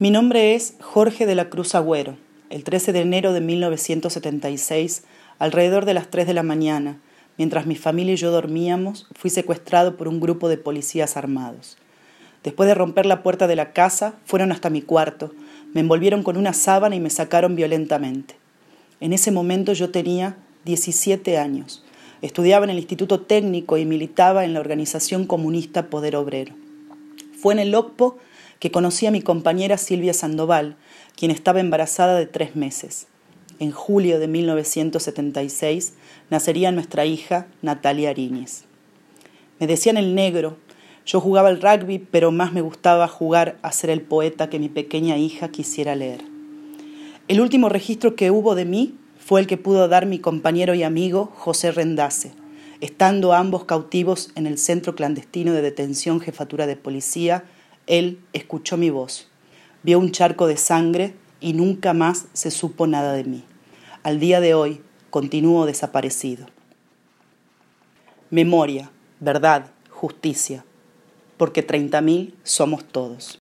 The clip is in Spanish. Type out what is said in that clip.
Mi nombre es Jorge de la Cruz Agüero. El 13 de enero de 1976, alrededor de las 3 de la mañana, mientras mi familia y yo dormíamos, fui secuestrado por un grupo de policías armados. Después de romper la puerta de la casa, fueron hasta mi cuarto, me envolvieron con una sábana y me sacaron violentamente. En ese momento yo tenía 17 años. Estudiaba en el Instituto Técnico y militaba en la organización comunista Poder Obrero. Fue en el OCPO que conocí a mi compañera Silvia Sandoval, quien estaba embarazada de tres meses. En julio de 1976 nacería nuestra hija Natalia Ariñez. Me decían el negro, yo jugaba al rugby, pero más me gustaba jugar a ser el poeta que mi pequeña hija quisiera leer. El último registro que hubo de mí fue el que pudo dar mi compañero y amigo José Rendace, estando ambos cautivos en el centro clandestino de detención jefatura de policía él escuchó mi voz, vio un charco de sangre y nunca más se supo nada de mí. Al día de hoy continúo desaparecido. Memoria, verdad, justicia, porque treinta mil somos todos.